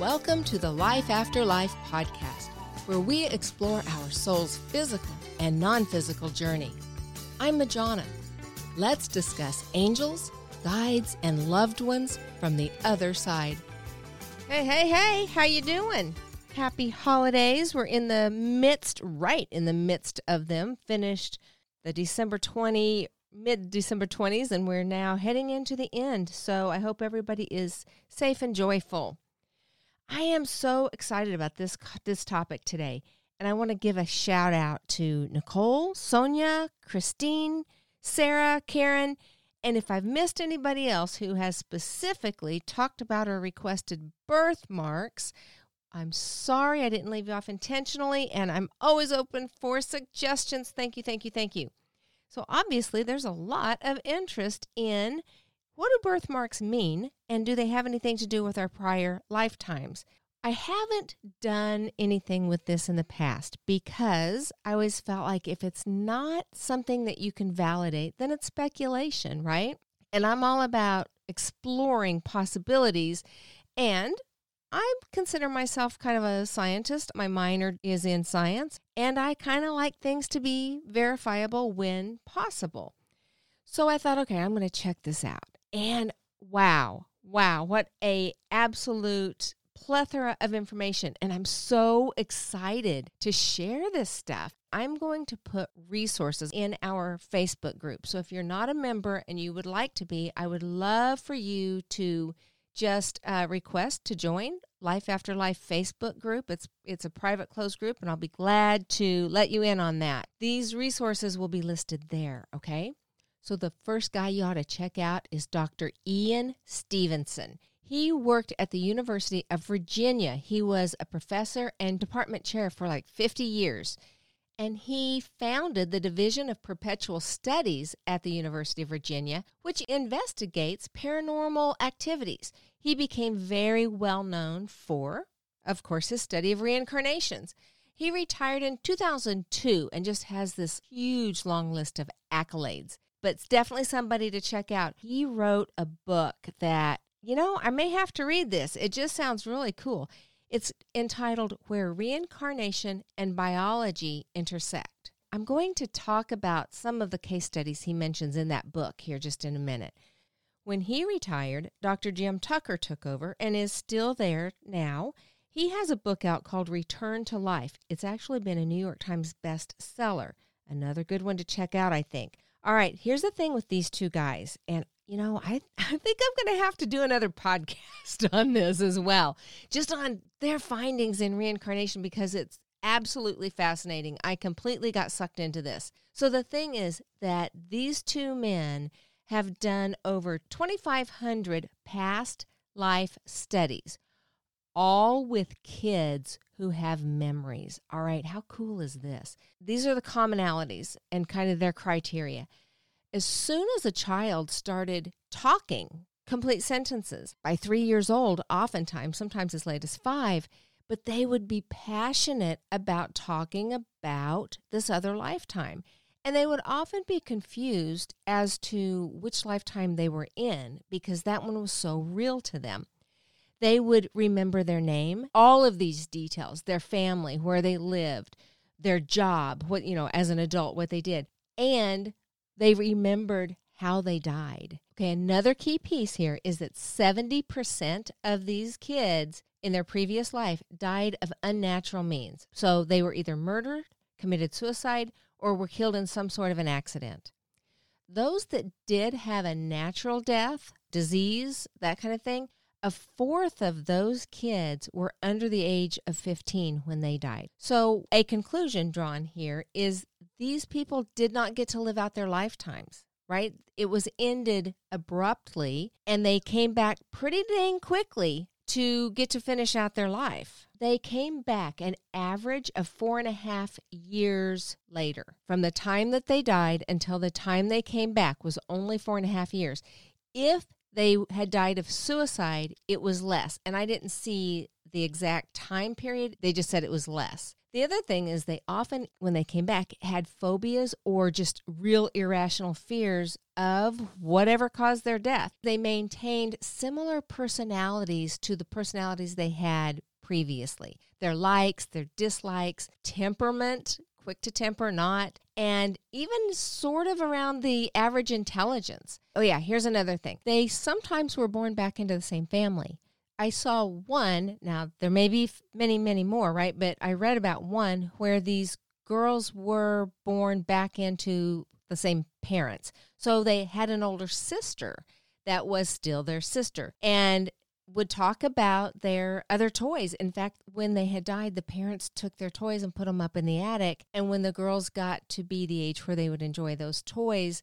Welcome to the Life After Life podcast, where we explore our soul's physical and non physical journey. I'm Majona. Let's discuss angels, guides, and loved ones from the other side. Hey, hey, hey, how you doing? Happy holidays. We're in the midst, right in the midst of them. Finished the December 20, mid December 20s, and we're now heading into the end. So I hope everybody is safe and joyful. I am so excited about this this topic today, and I want to give a shout out to Nicole, Sonia, Christine, Sarah, Karen, and if I've missed anybody else who has specifically talked about or requested birthmarks, I'm sorry I didn't leave you off intentionally, and I'm always open for suggestions. Thank you, thank you, thank you. So, obviously, there's a lot of interest in what do birthmarks mean, and do they have anything to do with our prior lifetimes? I haven't done anything with this in the past because I always felt like if it's not something that you can validate, then it's speculation, right? And I'm all about exploring possibilities. And I consider myself kind of a scientist. My minor is in science, and I kind of like things to be verifiable when possible. So I thought, okay, I'm going to check this out. And wow, wow, what a absolute plethora of information and I'm so excited to share this stuff. I'm going to put resources in our Facebook group. So if you're not a member and you would like to be, I would love for you to just uh, request to join Life After Life Facebook group. It's it's a private closed group and I'll be glad to let you in on that. These resources will be listed there, okay? So, the first guy you ought to check out is Dr. Ian Stevenson. He worked at the University of Virginia. He was a professor and department chair for like 50 years. And he founded the Division of Perceptual Studies at the University of Virginia, which investigates paranormal activities. He became very well known for, of course, his study of reincarnations. He retired in 2002 and just has this huge long list of accolades but it's definitely somebody to check out. He wrote a book that, you know, I may have to read this. It just sounds really cool. It's entitled Where Reincarnation and Biology Intersect. I'm going to talk about some of the case studies he mentions in that book here just in a minute. When he retired, Dr. Jim Tucker took over and is still there now. He has a book out called Return to Life. It's actually been a New York Times bestseller. Another good one to check out, I think. All right, here's the thing with these two guys. And, you know, I, I think I'm going to have to do another podcast on this as well, just on their findings in reincarnation because it's absolutely fascinating. I completely got sucked into this. So the thing is that these two men have done over 2,500 past life studies, all with kids who have memories. All right, how cool is this? These are the commonalities and kind of their criteria. As soon as a child started talking complete sentences, by three years old, oftentimes, sometimes as late as five, but they would be passionate about talking about this other lifetime. And they would often be confused as to which lifetime they were in because that one was so real to them. They would remember their name, all of these details, their family, where they lived, their job, what, you know, as an adult, what they did. And they remembered how they died. Okay, another key piece here is that 70% of these kids in their previous life died of unnatural means. So they were either murdered, committed suicide, or were killed in some sort of an accident. Those that did have a natural death, disease, that kind of thing, a fourth of those kids were under the age of 15 when they died. So, a conclusion drawn here is these people did not get to live out their lifetimes, right? It was ended abruptly, and they came back pretty dang quickly to get to finish out their life. They came back an average of four and a half years later. From the time that they died until the time they came back was only four and a half years. If they had died of suicide, it was less. And I didn't see the exact time period. They just said it was less. The other thing is they often, when they came back, had phobias or just real irrational fears of whatever caused their death. They maintained similar personalities to the personalities they had previously their likes, their dislikes, temperament, quick to temper, not, and even sort of around the average intelligence. Oh, yeah, here's another thing. They sometimes were born back into the same family. I saw one, now there may be many, many more, right? But I read about one where these girls were born back into the same parents. So they had an older sister that was still their sister and would talk about their other toys. In fact, when they had died, the parents took their toys and put them up in the attic. And when the girls got to be the age where they would enjoy those toys,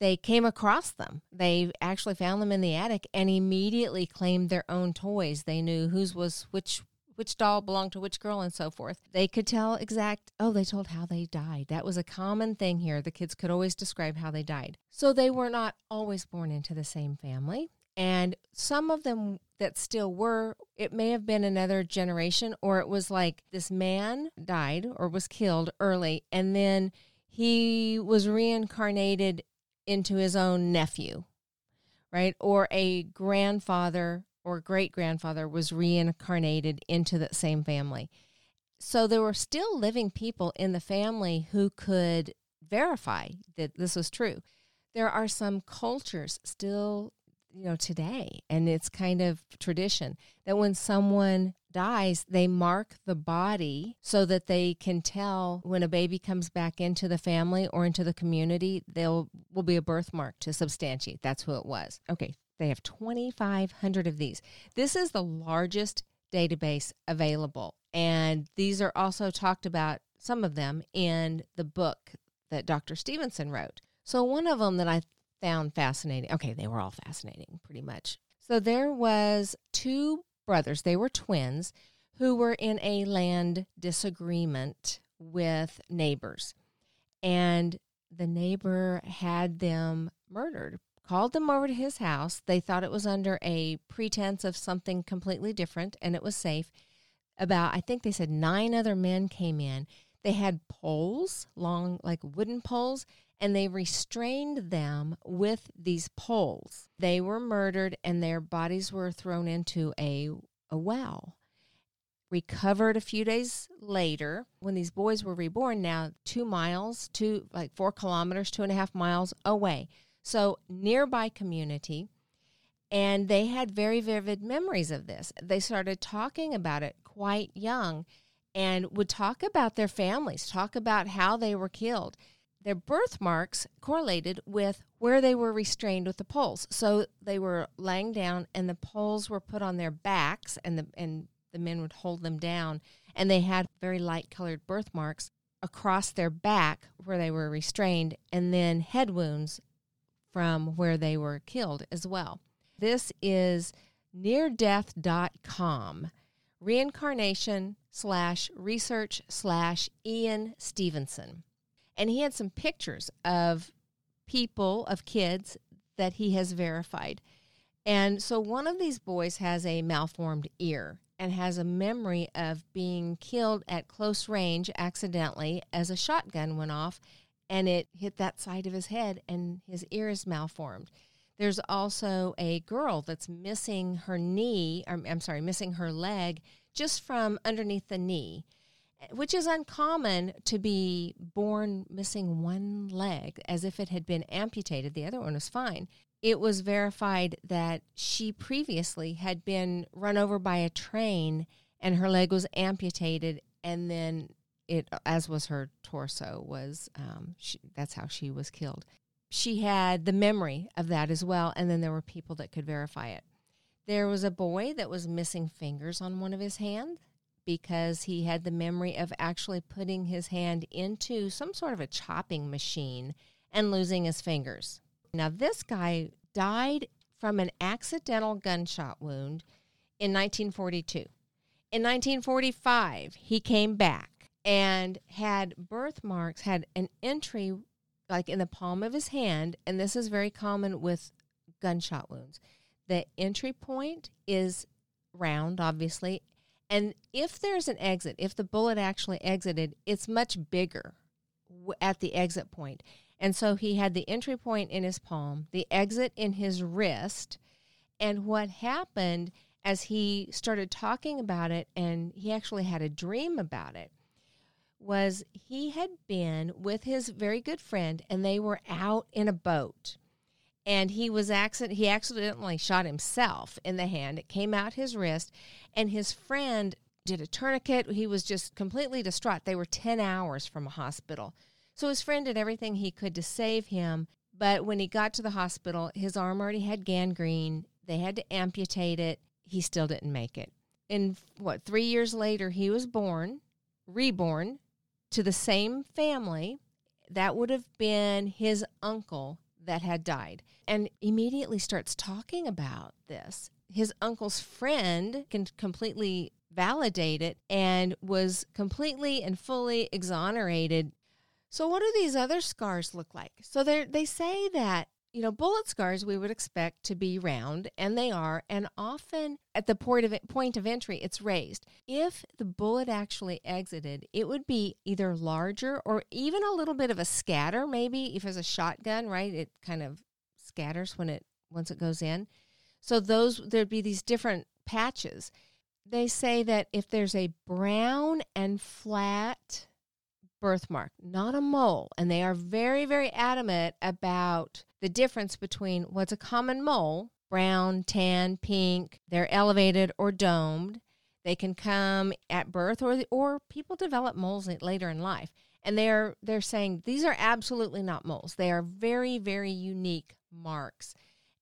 they came across them. They actually found them in the attic and immediately claimed their own toys. They knew whose was which which doll belonged to which girl and so forth. They could tell exact oh, they told how they died. That was a common thing here. The kids could always describe how they died. So they were not always born into the same family. And some of them that still were, it may have been another generation, or it was like this man died or was killed early, and then he was reincarnated into his own nephew, right? Or a grandfather or great grandfather was reincarnated into that same family. So there were still living people in the family who could verify that this was true. There are some cultures still, you know, today, and it's kind of tradition that when someone dies, they mark the body so that they can tell when a baby comes back into the family or into the community, there will be a birthmark to substantiate that's who it was. Okay, they have 2,500 of these. This is the largest database available. And these are also talked about, some of them, in the book that Dr. Stevenson wrote. So, one of them that I found fascinating, okay, they were all fascinating pretty much. So, there was two brothers, they were twins, who were in a land disagreement with neighbors. And the neighbor had them murdered, called them over to his house. They thought it was under a pretense of something completely different and it was safe. About, I think they said nine other men came in. They had poles, long, like wooden poles, and they restrained them with these poles. They were murdered and their bodies were thrown into a, a well. Recovered a few days later when these boys were reborn, now two miles, two, like four kilometers, two and a half miles away. So, nearby community. And they had very vivid memories of this. They started talking about it quite young and would talk about their families, talk about how they were killed their birthmarks correlated with where they were restrained with the poles. So they were laying down and the poles were put on their backs and the and the men would hold them down and they had very light colored birthmarks across their back where they were restrained and then head wounds from where they were killed as well. This is neardeath.com reincarnation slash research slash Ian Stevenson. And he had some pictures of people, of kids that he has verified. And so one of these boys has a malformed ear and has a memory of being killed at close range accidentally as a shotgun went off and it hit that side of his head and his ear is malformed. There's also a girl that's missing her knee, or, I'm sorry, missing her leg just from underneath the knee which is uncommon to be born missing one leg as if it had been amputated. The other one was fine. It was verified that she previously had been run over by a train and her leg was amputated, and then it, as was her torso, was um, she, that's how she was killed. She had the memory of that as well, and then there were people that could verify it. There was a boy that was missing fingers on one of his hands because he had the memory of actually putting his hand into some sort of a chopping machine and losing his fingers. Now, this guy died from an accidental gunshot wound in 1942. In 1945, he came back and had birthmarks, had an entry like in the palm of his hand, and this is very common with gunshot wounds. The entry point is round, obviously, And if there's an exit, if the bullet actually exited, it's much bigger at the exit point. And so he had the entry point in his palm, the exit in his wrist. And what happened as he started talking about it, and he actually had a dream about it, was he had been with his very good friend and they were out in a boat and he was accident he accidentally shot himself in the hand. It came out his wrist and his friend did a tourniquet. He was just completely distraught. They were 10 hours from a hospital. So his friend did everything he could to save him but when he got to the hospital his arm already had gangrene. They had to amputate it. He still didn't make it. And what 3 years later he was born reborn to the same family. That would have been his uncle that had died and immediately starts talking about this. His uncle's friend can completely validate it and was completely and fully exonerated. So, what do these other scars look like? So, they say that you know, bullet scars we would expect to be round, and they are, and often at the point of, point of entry, it's raised. If the bullet actually exited, it would be either larger or even a little bit of a scatter. Maybe if it's a shotgun, right, it kind of scatters when it once it goes in. So those there'd be these different patches. They say that if there's a brown and flat birthmark, not a mole. And they are very, very adamant about the difference between what's a common mole brown, tan, pink, they're elevated or domed. They can come at birth or, or people develop moles later in life. And they're, they're saying these are absolutely not moles. They are very, very unique marks.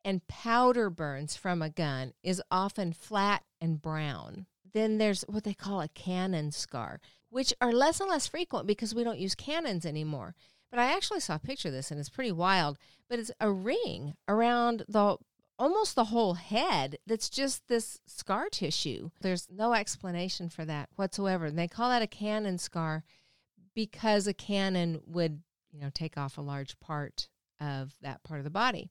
And powder burns from a gun is often flat and brown. Then there's what they call a cannon scar which are less and less frequent because we don't use cannons anymore. But I actually saw a picture of this and it's pretty wild. But it's a ring around the almost the whole head that's just this scar tissue. There's no explanation for that whatsoever. And they call that a cannon scar because a cannon would, you know, take off a large part of that part of the body.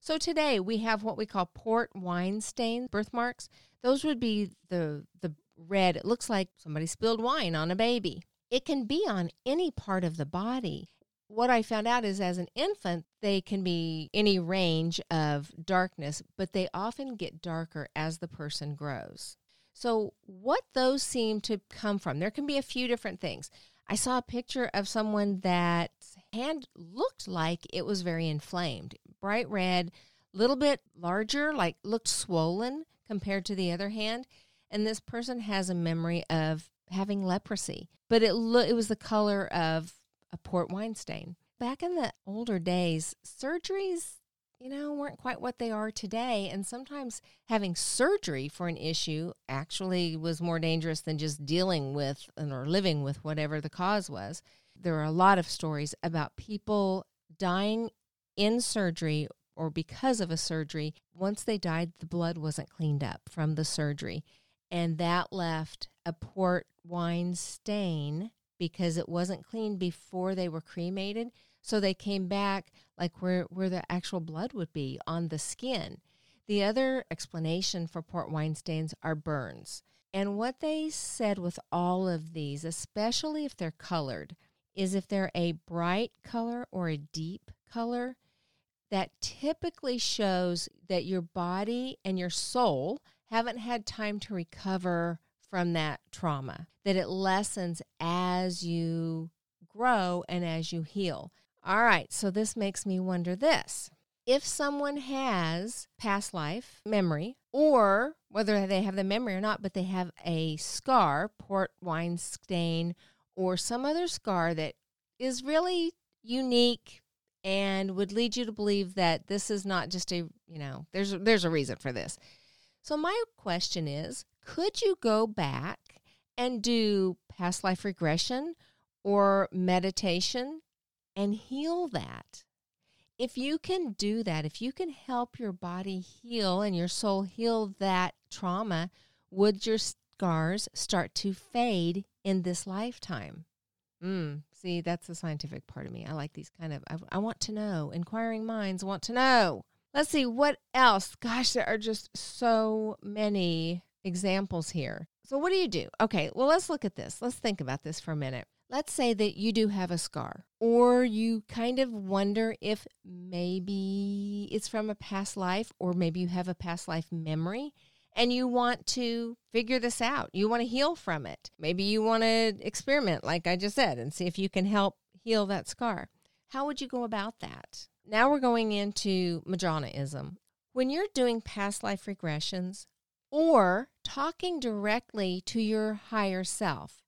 So today we have what we call port wine stain birthmarks. Those would be the the red. It looks like somebody spilled wine on a baby. It can be on any part of the body. What I found out is as an infant, they can be any range of darkness, but they often get darker as the person grows. So, what those seem to come from, there can be a few different things. I saw a picture of someone that hand looked like it was very inflamed, bright red, little bit larger, like looked swollen compared to the other hand and this person has a memory of having leprosy, but it lo- it was the color of a port wine stain. Back in the older days, surgeries, you know, weren't quite what they are today, and sometimes having surgery for an issue actually was more dangerous than just dealing with or living with whatever the cause was. There are a lot of stories about people dying in surgery or because of a surgery. Once they died, the blood wasn't cleaned up from the surgery and that left a port wine stain because it wasn't cleaned before they were cremated. So they came back like where, where the actual blood would be on the skin. The other explanation for port wine stains are burns. And what they said with all of these, especially if they're colored, is if they're a bright color or a deep color, that typically shows that your body and your soul haven't had time to recover from that trauma, that it lessens as you grow and as you heal. All right, so this makes me wonder this. If someone has past life memory, or whether they have the memory or not, but they have a scar, port wine stain, or some other scar that is really unique and would lead you to believe that this is not just a, you know, there's there's a reason for this. So, my question is could you go back and do past life regression or meditation and heal that? If you can do that, if you can help your body heal and your soul heal that trauma, would your scars start to fade in this lifetime? Mm, see, that's the scientific part of me. I like these kind of, I, I want to know. Inquiring minds want to know. Let's see what else. Gosh, there are just so many examples here. So, what do you do? Okay, well, let's look at this. Let's think about this for a minute. Let's say that you do have a scar, or you kind of wonder if maybe it's from a past life, or maybe you have a past life memory and you want to figure this out. You want to heal from it. Maybe you want to experiment, like I just said, and see if you can help heal that scar. How would you go about that? Now we're going into Majonaism. When you're doing past life regressions, or talking directly to your higher self.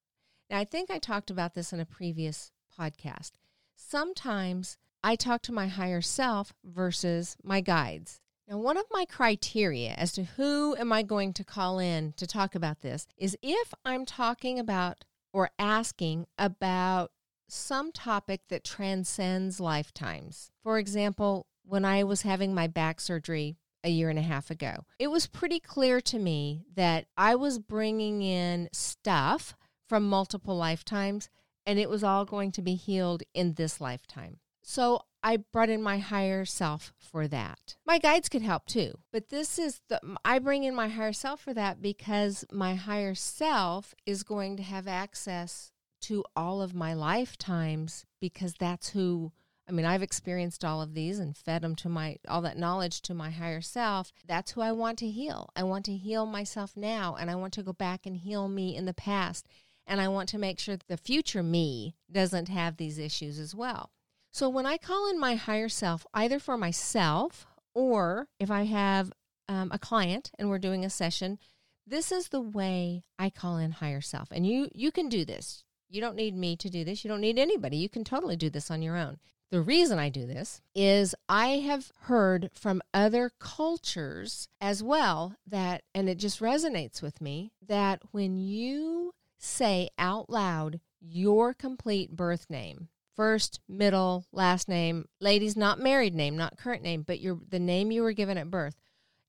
Now, I think I talked about this in a previous podcast. Sometimes I talk to my higher self versus my guides. Now, one of my criteria as to who am I going to call in to talk about this is if I'm talking about or asking about some topic that transcends lifetimes. For example, when I was having my back surgery a year and a half ago. It was pretty clear to me that I was bringing in stuff from multiple lifetimes and it was all going to be healed in this lifetime. So I brought in my higher self for that. My guides could help too, but this is the I bring in my higher self for that because my higher self is going to have access to all of my lifetimes because that's who I mean, I've experienced all of these and fed them to my all that knowledge to my higher self. That's who I want to heal. I want to heal myself now and I want to go back and heal me in the past. And I want to make sure the future me doesn't have these issues as well. So when I call in my higher self, either for myself or if I have um, a client and we're doing a session, this is the way I call in higher self. And you you can do this. You don't need me to do this. You don't need anybody. You can totally do this on your own. The reason I do this is I have heard from other cultures as well that, and it just resonates with me, that when you say out loud your complete birth name, first, middle, last name, ladies, not married name, not current name, but your the name you were given at birth,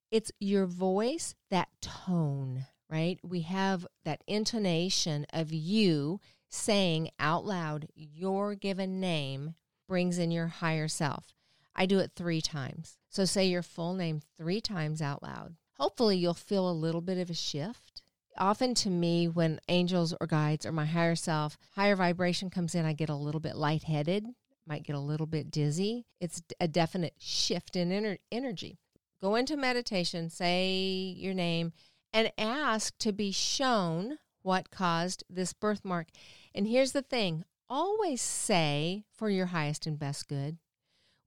it's your voice, that tone, right? We have that intonation of you saying out loud your given name brings in your higher self. I do it three times. So say your full name three times out loud. Hopefully, you'll feel a little bit of a shift. Often to me, when angels or guides or my higher self, higher vibration comes in, I get a little bit lightheaded, might get a little bit dizzy. It's a definite shift in ener- energy. Go into meditation, say your name, and ask to be shown what caused this birthmark. And here's the thing always say for your highest and best good.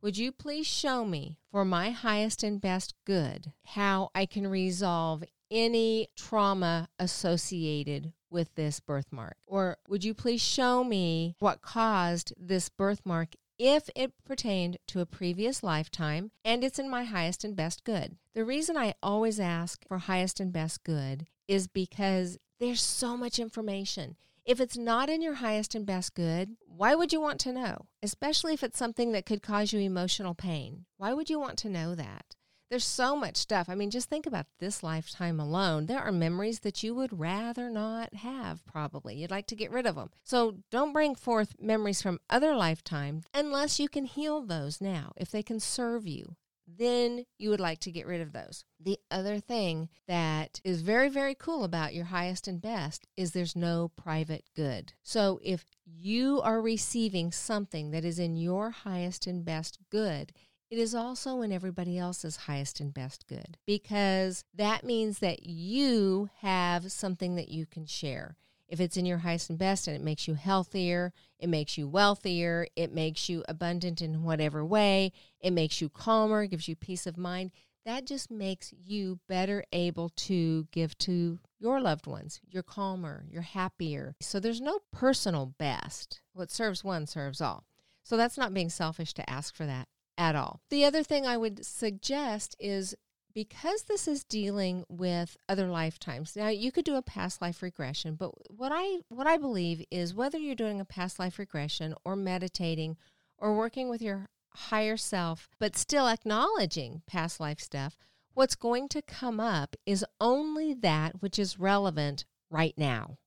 Would you please show me, for my highest and best good, how I can resolve any trauma associated with this birthmark? Or would you please show me what caused this birthmark if it pertained to a previous lifetime and it's in my highest and best good? The reason I always ask for highest and best good is because there's so much information. If it's not in your highest and best good, why would you want to know? Especially if it's something that could cause you emotional pain. Why would you want to know that? There's so much stuff. I mean, just think about this lifetime alone. There are memories that you would rather not have, probably. You'd like to get rid of them. So don't bring forth memories from other lifetimes unless you can heal those now, if they can serve you then you would like to get rid of those. The other thing that is very, very cool about your highest and best is there's no private good. So if you are receiving something that is in your highest and best good, it is also in everybody else's highest and best good because that means that you have something that you can share if it's in your highest and best and it makes you healthier, it makes you wealthier, it makes you abundant in whatever way, it makes you calmer, gives you peace of mind, that just makes you better able to give to your loved ones. You're calmer, you're happier. So there's no personal best. What serves one serves all. So that's not being selfish to ask for that at all. The other thing I would suggest is because this is dealing with other lifetimes now you could do a past life regression but what i what i believe is whether you're doing a past life regression or meditating or working with your higher self but still acknowledging past life stuff what's going to come up is only that which is relevant right now.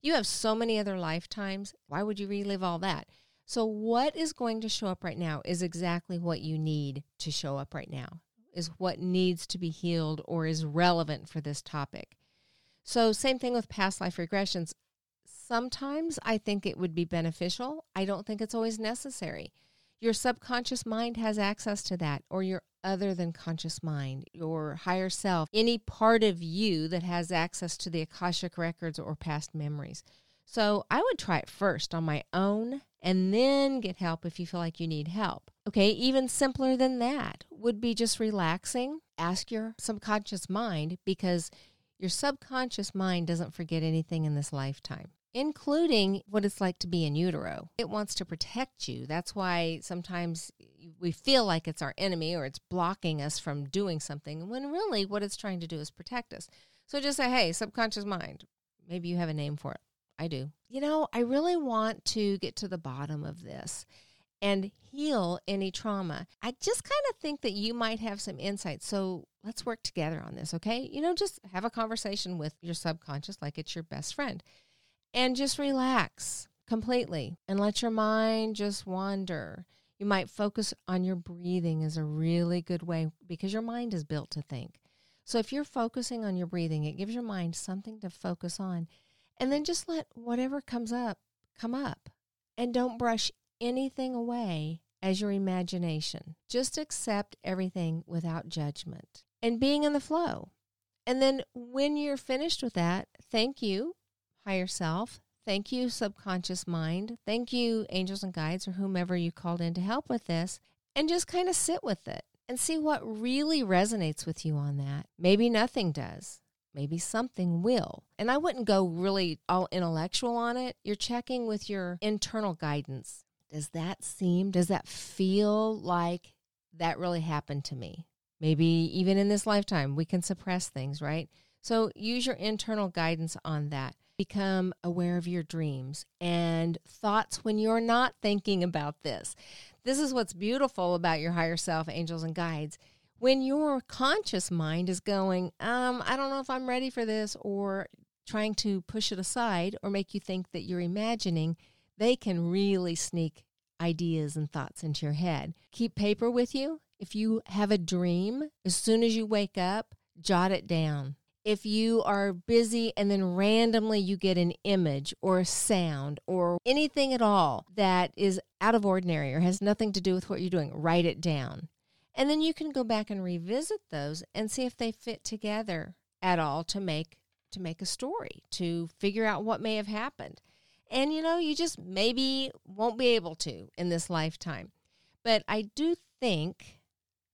You have so many other lifetimes. Why would you relive all that? So what is going to show up right now is exactly what you need to show up right now is what needs to be healed or is relevant for this topic. So, same thing with past life regressions. Sometimes I think it would be beneficial. I don't think it's always necessary. Your subconscious mind has access to that, or your other than conscious mind, your higher self, any part of you that has access to the Akashic records or past memories. So I would try it first on my own and then get help if you feel like you need help. Okay, even simpler than that would be just relaxing. Ask your subconscious mind because your subconscious mind doesn't forget anything in this lifetime including what it's like to be in utero. It wants to protect you. That's why sometimes we feel like it's our enemy or it's blocking us from doing something when really what it's trying to do is protect us. So just say, hey, subconscious mind, maybe you have a name for it. I do. You know, I really want to get to the bottom of this and heal any trauma. I just kind of think that you might have some insight. So let's work together on this, okay? You know, just have a conversation with your subconscious like it's your best friend and just relax completely and let your mind just wander. You might focus on your breathing is a really good way because your mind is built to think. So if you're focusing on your breathing, it gives your mind something to focus on. And then just let whatever comes up come up. And don't brush anything away as your imagination. Just accept everything without judgment and being in the flow. And then when you're finished with that, thank you higher self. Thank you, subconscious mind. Thank you, angels and guides, or whomever you called in to help with this. And just kind of sit with it and see what really resonates with you on that. Maybe nothing does. Maybe something will. And I wouldn't go really all intellectual on it. You're checking with your internal guidance. Does that seem, does that feel like that really happened to me? Maybe even in this lifetime, we can suppress things, right? So use your internal guidance on that become aware of your dreams and thoughts when you're not thinking about this. This is what's beautiful about your higher self, angels and guides. When your conscious mind is going, um, I don't know if I'm ready for this, or trying to push it aside or make you think that you're imagining, they can really sneak ideas and thoughts into your head. Keep paper with you. If you have a dream, as soon as you wake up, jot it down if you are busy and then randomly you get an image or a sound or anything at all that is out of ordinary or has nothing to do with what you're doing, write it down. And then you can go back and revisit those and see if they fit together at all to make to make a story, to figure out what may have happened. And you know, you just maybe won't be able to in this lifetime. But I do think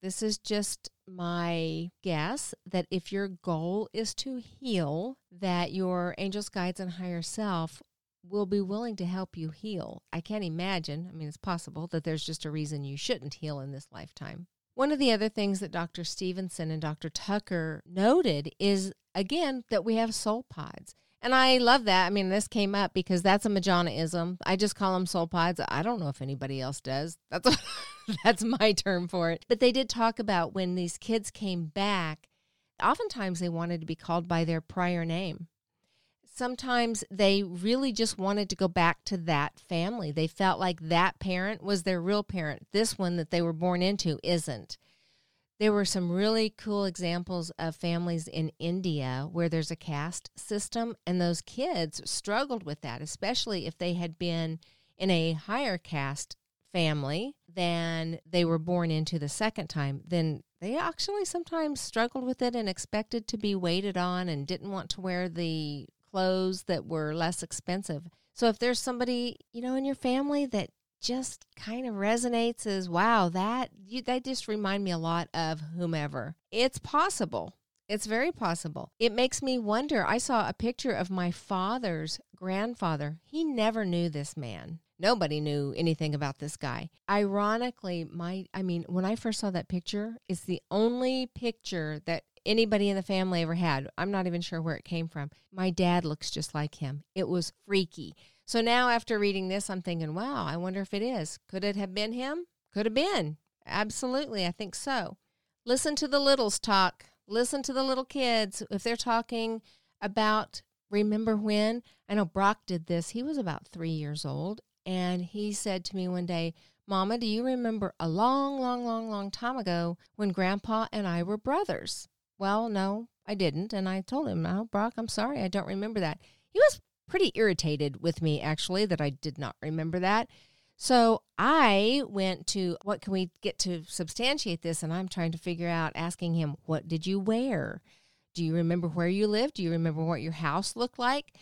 this is just my guess that if your goal is to heal, that your angels, guides, and higher self will be willing to help you heal. I can't imagine, I mean, it's possible that there's just a reason you shouldn't heal in this lifetime. One of the other things that Dr. Stevenson and Dr. Tucker noted is, again, that we have soul pods. And I love that. I mean, this came up because that's a Majonaism. I just call them soul pods. I don't know if anybody else does. That's that's my term for it. But they did talk about when these kids came back, oftentimes they wanted to be called by their prior name. Sometimes they really just wanted to go back to that family. They felt like that parent was their real parent. This one that they were born into isn't there were some really cool examples of families in India where there's a caste system, and those kids struggled with that, especially if they had been in a higher caste family than they were born into the second time. Then they actually sometimes struggled with it and expected to be waited on and didn't want to wear the clothes that were less expensive. So if there's somebody, you know, in your family that just kind of resonates as wow that you, that just remind me a lot of whomever. It's possible. It's very possible. It makes me wonder. I saw a picture of my father's grandfather. He never knew this man. Nobody knew anything about this guy. Ironically my i mean when i first saw that picture it's the only picture that anybody in the family ever had. I'm not even sure where it came from. My dad looks just like him. It was freaky so now, after reading this, I'm thinking, wow, I wonder if it is. Could it have been him? Could have been. Absolutely, I think so. Listen to the littles talk. Listen to the little kids. If they're talking about remember when, I know Brock did this. He was about three years old. And he said to me one day, Mama, do you remember a long, long, long, long time ago when Grandpa and I were brothers? Well, no, I didn't. And I told him, Oh, Brock, I'm sorry. I don't remember that. He was pretty irritated with me, actually, that I did not remember that. So I went to what can we get to substantiate this? And I'm trying to figure out, asking him, What did you wear? Do you remember where you lived? Do you remember what your house looked like?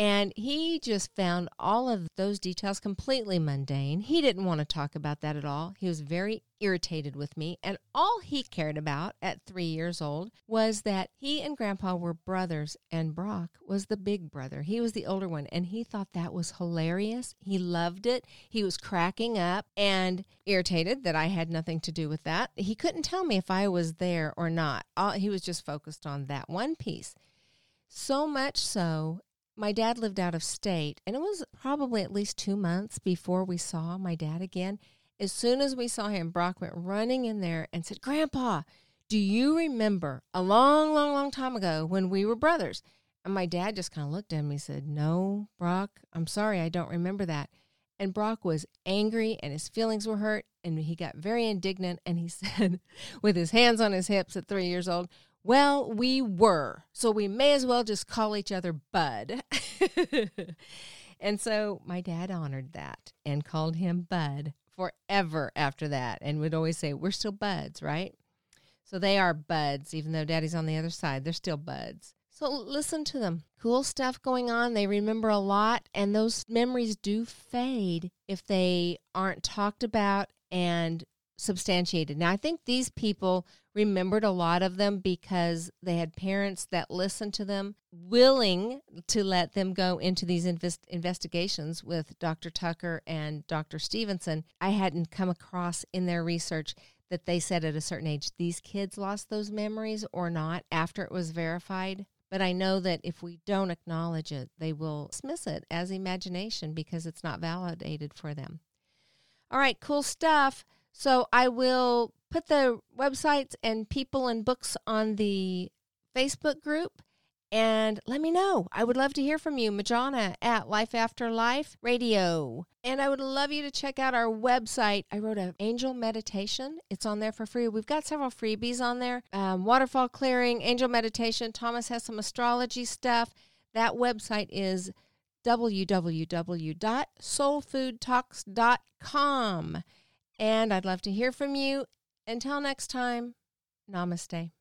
And he just found all of those details completely mundane. He didn't want to talk about that at all. He was very irritated with me. And all he cared about at three years old was that he and Grandpa were brothers, and Brock was the big brother. He was the older one. And he thought that was hilarious. He loved it. He was cracking up and irritated that I had nothing to do with that. He couldn't tell me if I was there or not. All, he was just focused on that one piece. So much so my dad lived out of state, and it was probably at least two months before we saw my dad again. As soon as we saw him, Brock went running in there and said, Grandpa, do you remember a long, long, long time ago when we were brothers? And my dad just kind of looked at me and said, No, Brock, I'm sorry, I don't remember that. And Brock was angry and his feelings were hurt and he got very indignant and he said, with his hands on his hips at three years old, well, we were. So we may as well just call each other Bud. and so my dad honored that and called him Bud forever after that and would always say, We're still buds, right? So they are buds, even though daddy's on the other side, they're still buds. So listen to them. Cool stuff going on. They remember a lot, and those memories do fade if they aren't talked about and substantiated. Now, I think these people remembered a lot of them because they had parents that listened to them, willing to let them go into these invest- investigations with Dr. Tucker and Dr. Stevenson. I hadn't come across in their research that they said at a certain age these kids lost those memories or not after it was verified. But I know that if we don't acknowledge it, they will dismiss it as imagination because it's not validated for them. All right, cool stuff. So I will put the websites and people and books on the Facebook group and let me know. I would love to hear from you, Majona at Life After Life Radio. And I would love you to check out our website. I wrote an angel meditation. It's on there for free. We've got several freebies on there um, waterfall clearing, angel meditation. Thomas has some astrology stuff. That website is www.soulfoodtalks.com. And I'd love to hear from you. Until next time, namaste.